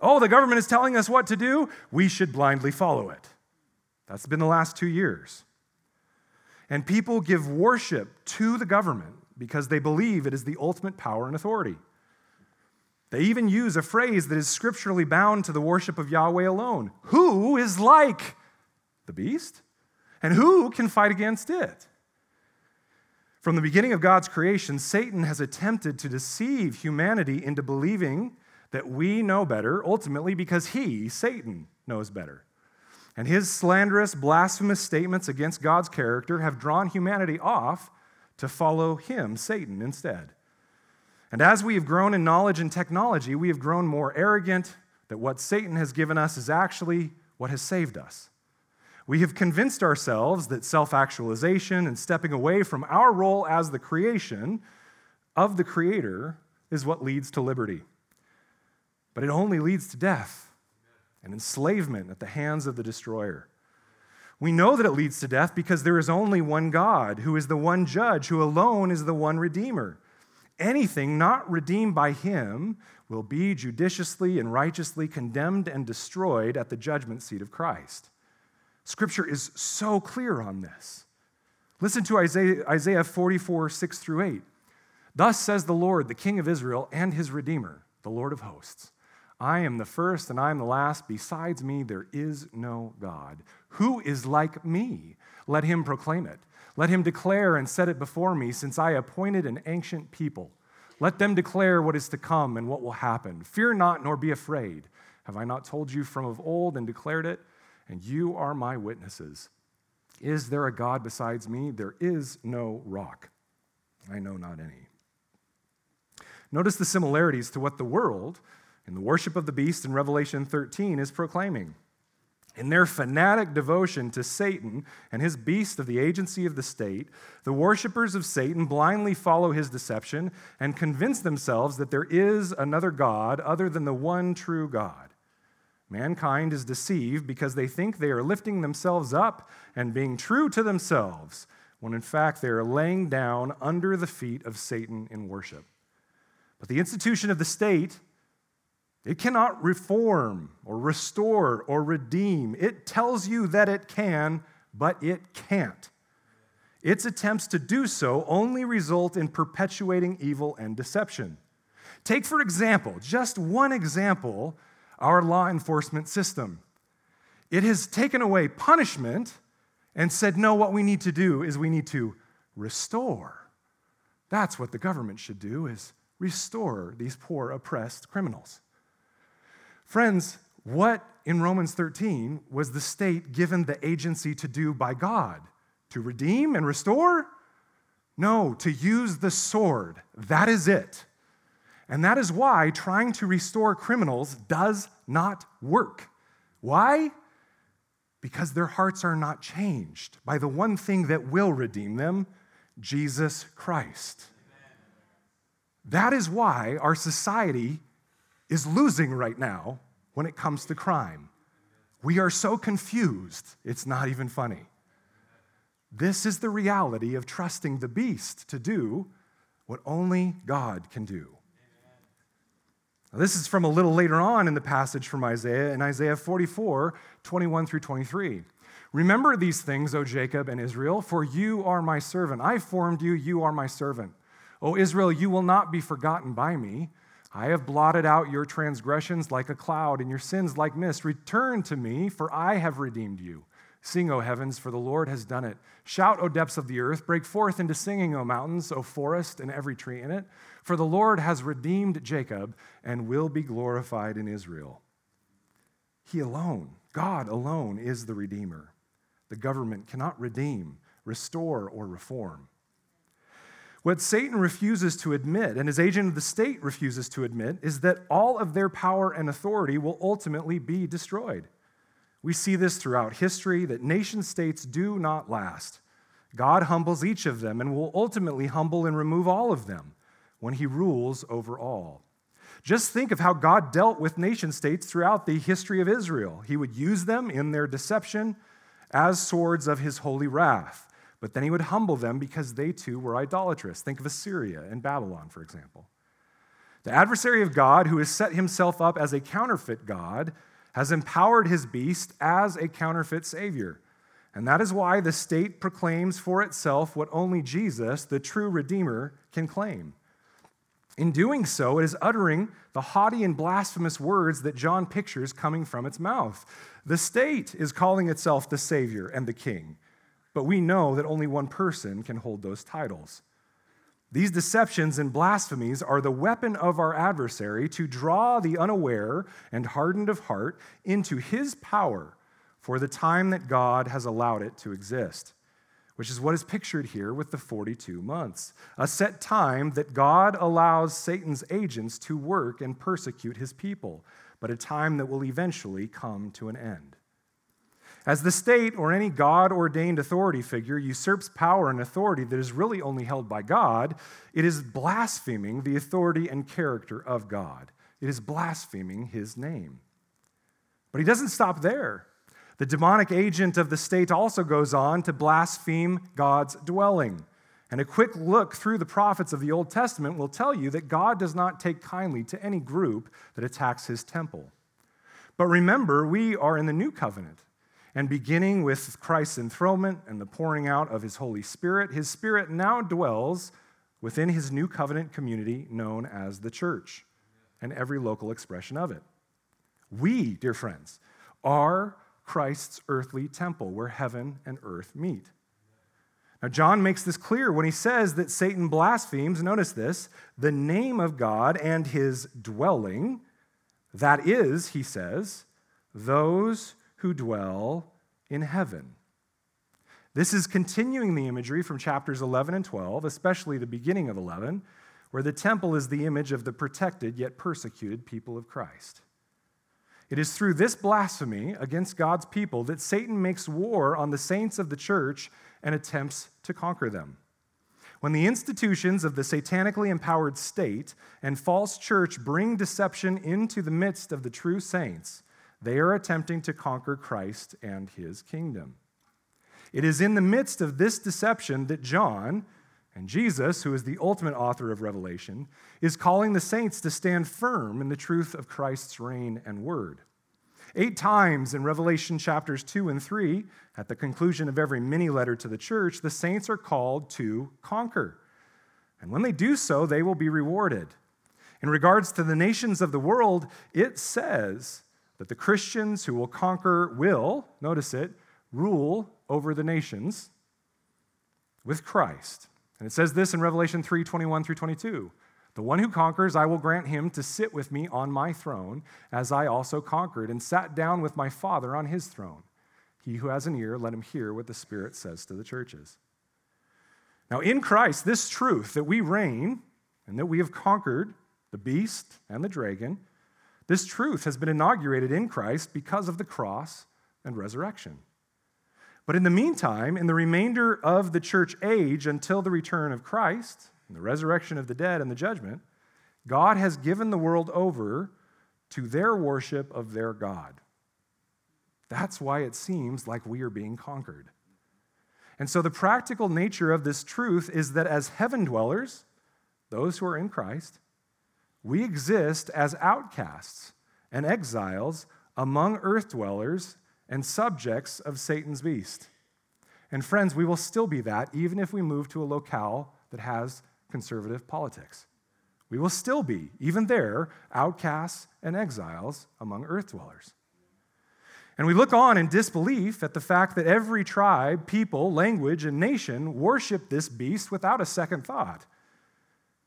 Oh, the government is telling us what to do. We should blindly follow it. That's been the last two years. And people give worship to the government because they believe it is the ultimate power and authority. They even use a phrase that is scripturally bound to the worship of Yahweh alone. Who is like the beast? And who can fight against it? From the beginning of God's creation, Satan has attempted to deceive humanity into believing that we know better, ultimately because he, Satan, knows better. And his slanderous, blasphemous statements against God's character have drawn humanity off to follow him, Satan, instead. And as we have grown in knowledge and technology, we have grown more arrogant that what Satan has given us is actually what has saved us. We have convinced ourselves that self actualization and stepping away from our role as the creation of the Creator is what leads to liberty. But it only leads to death and enslavement at the hands of the destroyer. We know that it leads to death because there is only one God, who is the one judge, who alone is the one redeemer. Anything not redeemed by him will be judiciously and righteously condemned and destroyed at the judgment seat of Christ. Scripture is so clear on this. Listen to Isaiah, Isaiah 44, 6 through 8. Thus says the Lord, the King of Israel and his Redeemer, the Lord of hosts I am the first and I am the last. Besides me, there is no God. Who is like me? Let him proclaim it. Let him declare and set it before me, since I appointed an ancient people. Let them declare what is to come and what will happen. Fear not, nor be afraid. Have I not told you from of old and declared it? And you are my witnesses. Is there a God besides me? There is no rock. I know not any. Notice the similarities to what the world, in the worship of the beast in Revelation 13, is proclaiming. In their fanatic devotion to Satan and his beast of the agency of the state, the worshippers of Satan blindly follow his deception and convince themselves that there is another God other than the one true God. Mankind is deceived because they think they are lifting themselves up and being true to themselves, when in fact they are laying down under the feet of Satan in worship. But the institution of the state it cannot reform or restore or redeem. It tells you that it can, but it can't. Its attempts to do so only result in perpetuating evil and deception. Take, for example, just one example, our law enforcement system. It has taken away punishment and said, no, what we need to do is we need to restore. That's what the government should do is restore these poor oppressed criminals. Friends, what in Romans 13 was the state given the agency to do by God? To redeem and restore? No, to use the sword. That is it. And that is why trying to restore criminals does not work. Why? Because their hearts are not changed by the one thing that will redeem them Jesus Christ. That is why our society is losing right now when it comes to crime. We are so confused, it's not even funny. This is the reality of trusting the beast to do what only God can do. Now, this is from a little later on in the passage from Isaiah, in Isaiah 44 21 through 23. Remember these things, O Jacob and Israel, for you are my servant. I formed you, you are my servant. O Israel, you will not be forgotten by me. I have blotted out your transgressions like a cloud and your sins like mist. Return to me, for I have redeemed you. Sing, O heavens, for the Lord has done it. Shout, O depths of the earth. Break forth into singing, O mountains, O forest, and every tree in it. For the Lord has redeemed Jacob and will be glorified in Israel. He alone, God alone, is the Redeemer. the government cannot redeem, restore, or reform. What Satan refuses to admit, and his agent of the state refuses to admit, is that all of their power and authority will ultimately be destroyed. We see this throughout history that nation states do not last. God humbles each of them and will ultimately humble and remove all of them when he rules over all. Just think of how God dealt with nation states throughout the history of Israel. He would use them in their deception as swords of his holy wrath, but then he would humble them because they too were idolatrous. Think of Assyria and Babylon, for example. The adversary of God, who has set himself up as a counterfeit God, has empowered his beast as a counterfeit Savior. And that is why the state proclaims for itself what only Jesus, the true Redeemer, can claim. In doing so, it is uttering the haughty and blasphemous words that John pictures coming from its mouth. The state is calling itself the Savior and the King, but we know that only one person can hold those titles. These deceptions and blasphemies are the weapon of our adversary to draw the unaware and hardened of heart into his power for the time that God has allowed it to exist which is what is pictured here with the 42 months. A set time that God allows Satan's agents to work and persecute his people, but a time that will eventually come to an end. As the state or any God ordained authority figure usurps power and authority that is really only held by God, it is blaspheming the authority and character of God. It is blaspheming his name. But he doesn't stop there. The demonic agent of the state also goes on to blaspheme God's dwelling. And a quick look through the prophets of the Old Testament will tell you that God does not take kindly to any group that attacks his temple. But remember, we are in the new covenant. And beginning with Christ's enthronement and the pouring out of his Holy Spirit, his Spirit now dwells within his new covenant community known as the church and every local expression of it. We, dear friends, are Christ's earthly temple where heaven and earth meet. Now, John makes this clear when he says that Satan blasphemes, notice this, the name of God and his dwelling. That is, he says, those who dwell in heaven. This is continuing the imagery from chapters 11 and 12, especially the beginning of 11, where the temple is the image of the protected yet persecuted people of Christ. It is through this blasphemy against God's people that Satan makes war on the saints of the church and attempts to conquer them. When the institutions of the satanically empowered state and false church bring deception into the midst of the true saints, they are attempting to conquer Christ and his kingdom. It is in the midst of this deception that John, and Jesus, who is the ultimate author of Revelation, is calling the saints to stand firm in the truth of Christ's reign and word. Eight times in Revelation chapters 2 and 3, at the conclusion of every mini letter to the church, the saints are called to conquer. And when they do so, they will be rewarded. In regards to the nations of the world, it says that the Christians who will conquer will, notice it, rule over the nations with Christ. And it says this in Revelation 3 21 through 22. The one who conquers, I will grant him to sit with me on my throne, as I also conquered and sat down with my Father on his throne. He who has an ear, let him hear what the Spirit says to the churches. Now, in Christ, this truth that we reign and that we have conquered the beast and the dragon, this truth has been inaugurated in Christ because of the cross and resurrection. But in the meantime, in the remainder of the church age until the return of Christ and the resurrection of the dead and the judgment, God has given the world over to their worship of their God. That's why it seems like we are being conquered. And so, the practical nature of this truth is that as heaven dwellers, those who are in Christ, we exist as outcasts and exiles among earth dwellers and subjects of Satan's beast. And friends, we will still be that even if we move to a locale that has conservative politics. We will still be, even there, outcasts and exiles among earth dwellers. And we look on in disbelief at the fact that every tribe, people, language, and nation worship this beast without a second thought.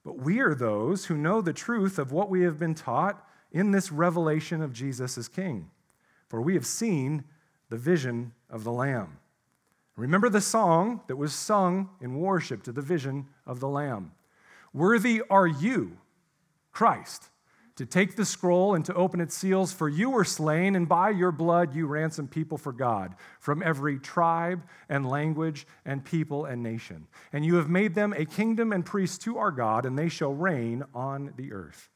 But we are those who know the truth of what we have been taught in this revelation of Jesus as King. For we have seen the vision of the Lamb. Remember the song that was sung in worship to the vision of the Lamb. Worthy are you, Christ, to take the scroll and to open its seals, for you were slain, and by your blood you ransomed people for God from every tribe and language and people and nation. And you have made them a kingdom and priests to our God, and they shall reign on the earth.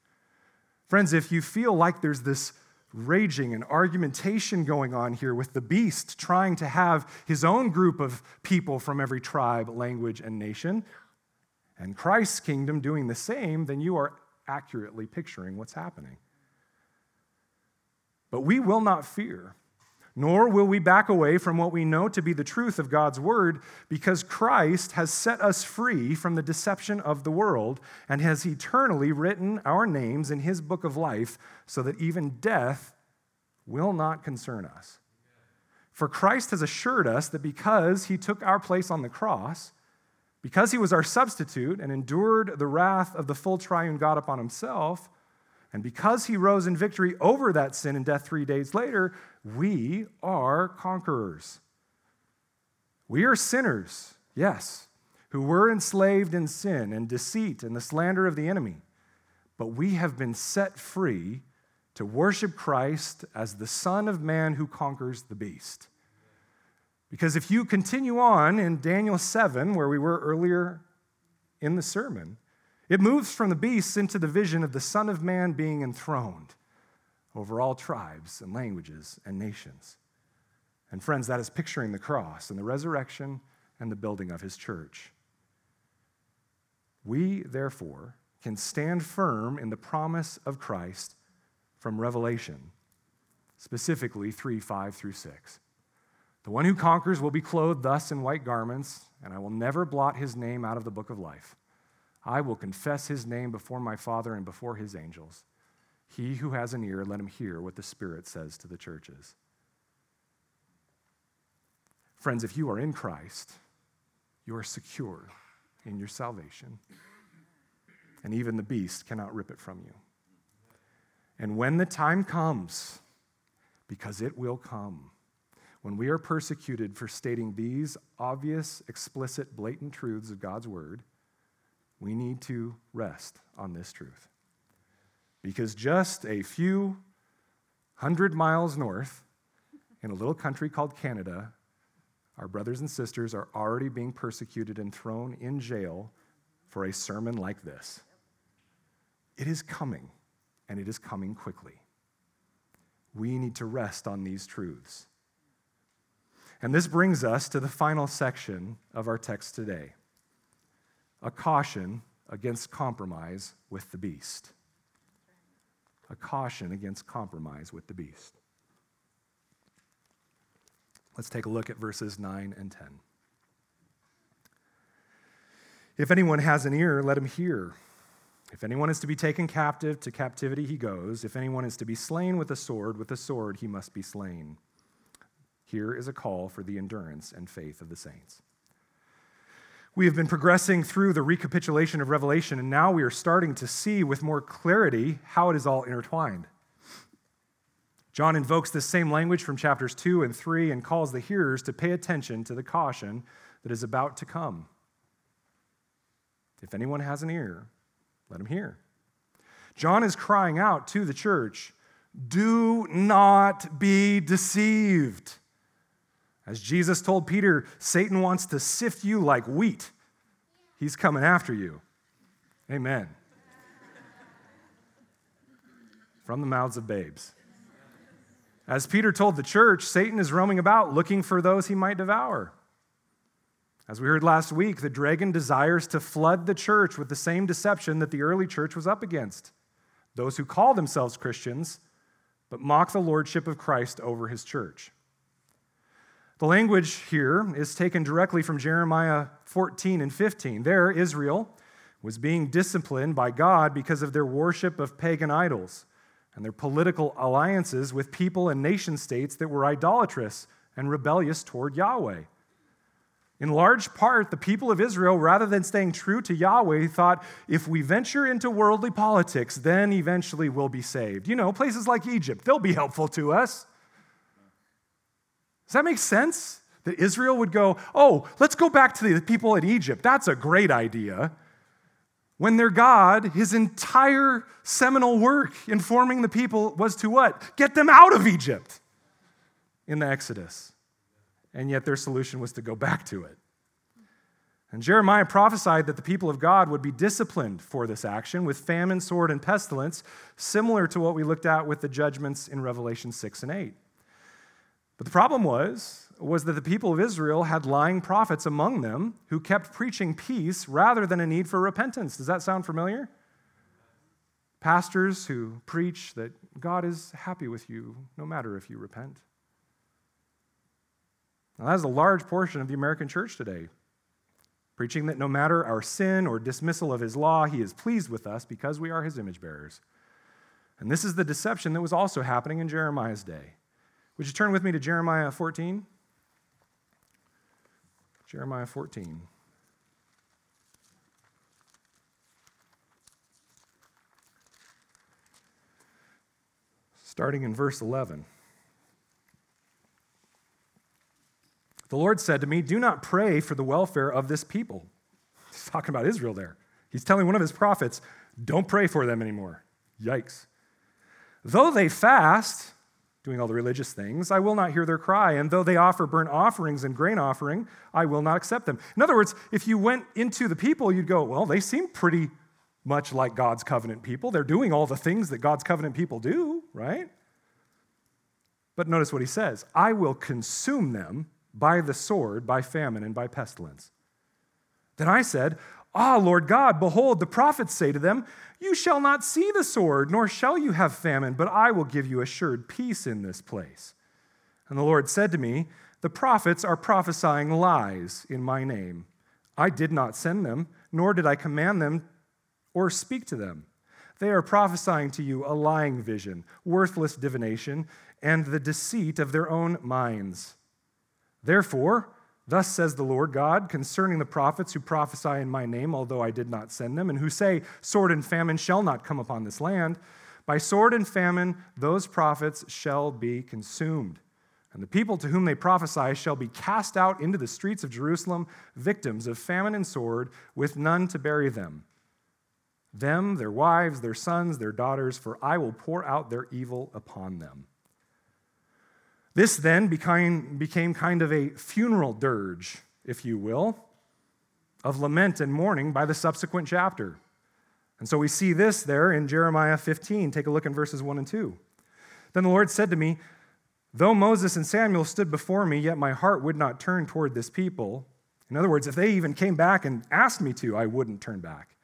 Friends, if you feel like there's this raging and argumentation going on here with the beast trying to have his own group of people from every tribe, language, and nation, and Christ's kingdom doing the same, then you are accurately picturing what's happening. But we will not fear, nor will we back away from what we know to be the truth of God's word, because Christ has set us free from the deception of the world and has eternally written our names in his book of life so that even death will not concern us. For Christ has assured us that because he took our place on the cross, because he was our substitute and endured the wrath of the full triune God upon himself, and because he rose in victory over that sin and death three days later, we are conquerors. We are sinners, yes, who were enslaved in sin and deceit and the slander of the enemy, but we have been set free to worship Christ as the Son of Man who conquers the beast. Because if you continue on in Daniel 7, where we were earlier in the sermon, it moves from the beasts into the vision of the Son of Man being enthroned over all tribes and languages and nations. And friends, that is picturing the cross and the resurrection and the building of his church. We, therefore, can stand firm in the promise of Christ from Revelation, specifically 3 5 through 6. The one who conquers will be clothed thus in white garments, and I will never blot his name out of the book of life. I will confess his name before my Father and before his angels. He who has an ear, let him hear what the Spirit says to the churches. Friends, if you are in Christ, you are secure in your salvation, and even the beast cannot rip it from you. And when the time comes, because it will come, when we are persecuted for stating these obvious, explicit, blatant truths of God's word, we need to rest on this truth. Because just a few hundred miles north, in a little country called Canada, our brothers and sisters are already being persecuted and thrown in jail for a sermon like this. It is coming and it is coming quickly. We need to rest on these truths. And this brings us to the final section of our text today a caution against compromise with the beast. A caution against compromise with the beast. Let's take a look at verses 9 and 10. If anyone has an ear, let him hear. If anyone is to be taken captive, to captivity he goes. If anyone is to be slain with a sword, with a sword he must be slain. Here is a call for the endurance and faith of the saints. We have been progressing through the recapitulation of Revelation, and now we are starting to see with more clarity how it is all intertwined. John invokes this same language from chapters 2 and 3 and calls the hearers to pay attention to the caution that is about to come. If anyone has an ear, let him hear. John is crying out to the church do not be deceived. As Jesus told Peter, Satan wants to sift you like wheat. He's coming after you. Amen. From the mouths of babes. As Peter told the church, Satan is roaming about looking for those he might devour. As we heard last week, the dragon desires to flood the church with the same deception that the early church was up against those who call themselves Christians, but mock the lordship of Christ over his church. The language here is taken directly from Jeremiah 14 and 15. There, Israel was being disciplined by God because of their worship of pagan idols and their political alliances with people and nation states that were idolatrous and rebellious toward Yahweh. In large part, the people of Israel, rather than staying true to Yahweh, thought if we venture into worldly politics, then eventually we'll be saved. You know, places like Egypt, they'll be helpful to us. Does that make sense? That Israel would go, oh, let's go back to the people in Egypt. That's a great idea. When their God, his entire seminal work in forming the people was to what? Get them out of Egypt in the Exodus. And yet their solution was to go back to it. And Jeremiah prophesied that the people of God would be disciplined for this action with famine, sword, and pestilence, similar to what we looked at with the judgments in Revelation 6 and 8. But the problem was, was that the people of Israel had lying prophets among them who kept preaching peace rather than a need for repentance. Does that sound familiar? Pastors who preach that God is happy with you no matter if you repent. Now, that is a large portion of the American church today, preaching that no matter our sin or dismissal of his law, he is pleased with us because we are his image bearers. And this is the deception that was also happening in Jeremiah's day. Would you turn with me to Jeremiah 14? Jeremiah 14. Starting in verse 11. The Lord said to me, Do not pray for the welfare of this people. He's talking about Israel there. He's telling one of his prophets, Don't pray for them anymore. Yikes. Though they fast, doing all the religious things, I will not hear their cry. And though they offer burnt offerings and grain offering, I will not accept them. In other words, if you went into the people, you'd go, well, they seem pretty much like God's covenant people. They're doing all the things that God's covenant people do, right? But notice what he says I will consume them by the sword, by famine, and by pestilence. Then I said, Ah, Lord God, behold, the prophets say to them, You shall not see the sword, nor shall you have famine, but I will give you assured peace in this place. And the Lord said to me, The prophets are prophesying lies in my name. I did not send them, nor did I command them or speak to them. They are prophesying to you a lying vision, worthless divination, and the deceit of their own minds. Therefore, Thus says the Lord God concerning the prophets who prophesy in my name, although I did not send them, and who say, Sword and famine shall not come upon this land. By sword and famine, those prophets shall be consumed. And the people to whom they prophesy shall be cast out into the streets of Jerusalem, victims of famine and sword, with none to bury them. Them, their wives, their sons, their daughters, for I will pour out their evil upon them. This then became, became kind of a funeral dirge, if you will, of lament and mourning by the subsequent chapter. And so we see this there in Jeremiah 15. Take a look in verses 1 and 2. Then the Lord said to me, Though Moses and Samuel stood before me, yet my heart would not turn toward this people. In other words, if they even came back and asked me to, I wouldn't turn back.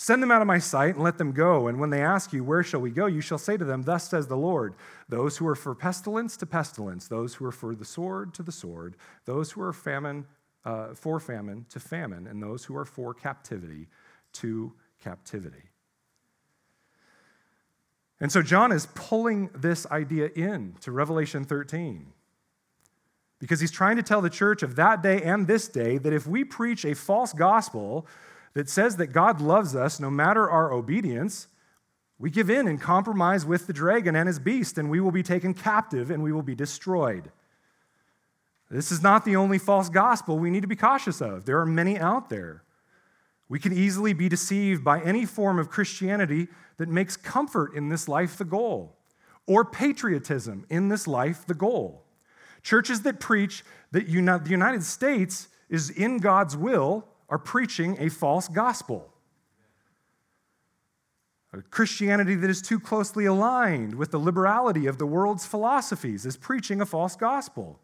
Send them out of my sight and let them go. And when they ask you, Where shall we go? you shall say to them, Thus says the Lord those who are for pestilence to pestilence, those who are for the sword to the sword, those who are famine, uh, for famine to famine, and those who are for captivity to captivity. And so John is pulling this idea in to Revelation 13 because he's trying to tell the church of that day and this day that if we preach a false gospel, that says that God loves us no matter our obedience, we give in and compromise with the dragon and his beast, and we will be taken captive and we will be destroyed. This is not the only false gospel we need to be cautious of. There are many out there. We can easily be deceived by any form of Christianity that makes comfort in this life the goal, or patriotism in this life the goal. Churches that preach that the United States is in God's will are preaching a false gospel. A Christianity that is too closely aligned with the liberality of the world's philosophies is preaching a false gospel.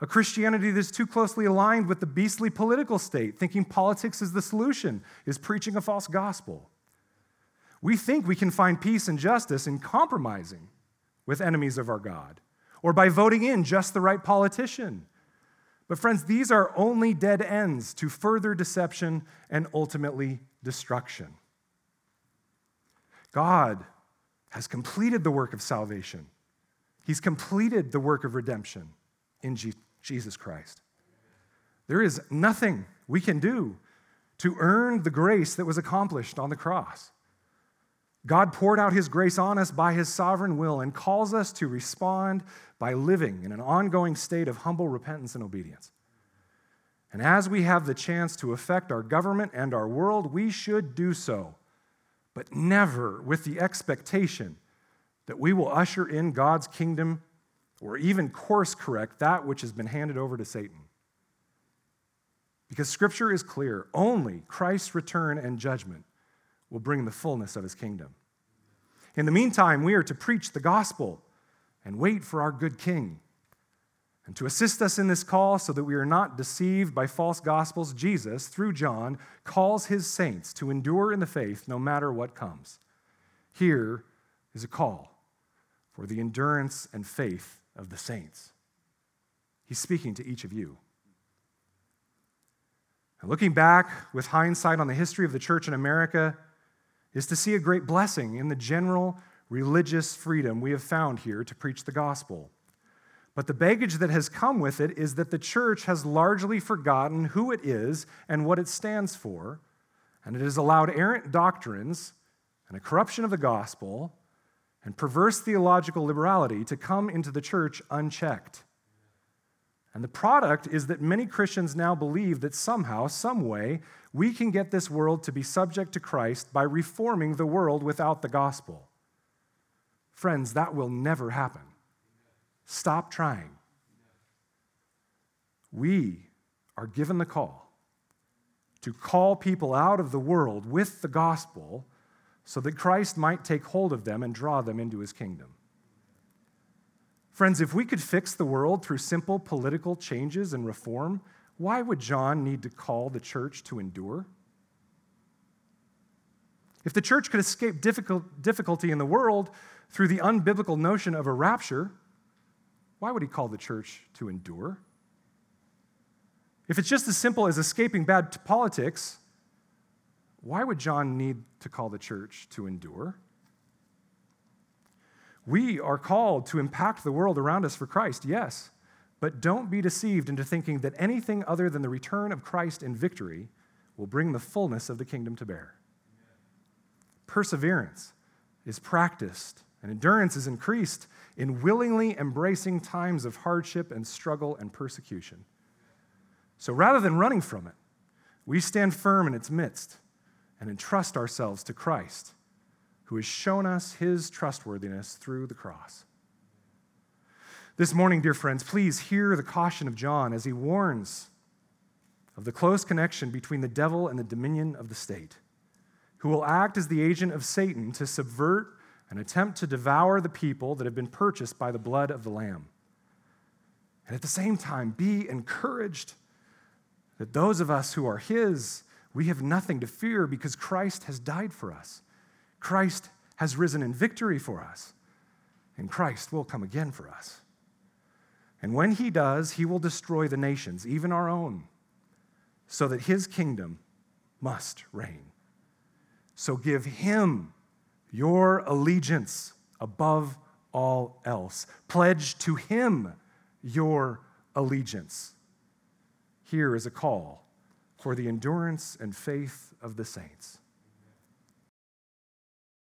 A Christianity that is too closely aligned with the beastly political state, thinking politics is the solution, is preaching a false gospel. We think we can find peace and justice in compromising with enemies of our God or by voting in just the right politician but, friends, these are only dead ends to further deception and ultimately destruction. God has completed the work of salvation, He's completed the work of redemption in Jesus Christ. There is nothing we can do to earn the grace that was accomplished on the cross. God poured out his grace on us by his sovereign will and calls us to respond by living in an ongoing state of humble repentance and obedience. And as we have the chance to affect our government and our world, we should do so, but never with the expectation that we will usher in God's kingdom or even course correct that which has been handed over to Satan. Because scripture is clear only Christ's return and judgment will bring the fullness of his kingdom. In the meantime, we are to preach the gospel and wait for our good king. And to assist us in this call so that we are not deceived by false gospels, Jesus, through John, calls his saints to endure in the faith no matter what comes. Here is a call for the endurance and faith of the saints. He's speaking to each of you. And looking back with hindsight on the history of the church in America is to see a great blessing in the general religious freedom we have found here to preach the gospel. But the baggage that has come with it is that the church has largely forgotten who it is and what it stands for, and it has allowed errant doctrines and a corruption of the gospel and perverse theological liberality to come into the church unchecked. And the product is that many Christians now believe that somehow, some way, we can get this world to be subject to Christ by reforming the world without the gospel. Friends, that will never happen. Stop trying. We are given the call to call people out of the world with the gospel so that Christ might take hold of them and draw them into his kingdom. Friends, if we could fix the world through simple political changes and reform, why would John need to call the church to endure? If the church could escape difficulty in the world through the unbiblical notion of a rapture, why would he call the church to endure? If it's just as simple as escaping bad politics, why would John need to call the church to endure? We are called to impact the world around us for Christ, yes, but don't be deceived into thinking that anything other than the return of Christ in victory will bring the fullness of the kingdom to bear. Perseverance is practiced, and endurance is increased in willingly embracing times of hardship and struggle and persecution. So rather than running from it, we stand firm in its midst and entrust ourselves to Christ who has shown us his trustworthiness through the cross. This morning, dear friends, please hear the caution of John as he warns of the close connection between the devil and the dominion of the state, who will act as the agent of Satan to subvert and attempt to devour the people that have been purchased by the blood of the Lamb. And at the same time, be encouraged that those of us who are his, we have nothing to fear because Christ has died for us. Christ has risen in victory for us, and Christ will come again for us. And when he does, he will destroy the nations, even our own, so that his kingdom must reign. So give him your allegiance above all else. Pledge to him your allegiance. Here is a call for the endurance and faith of the saints.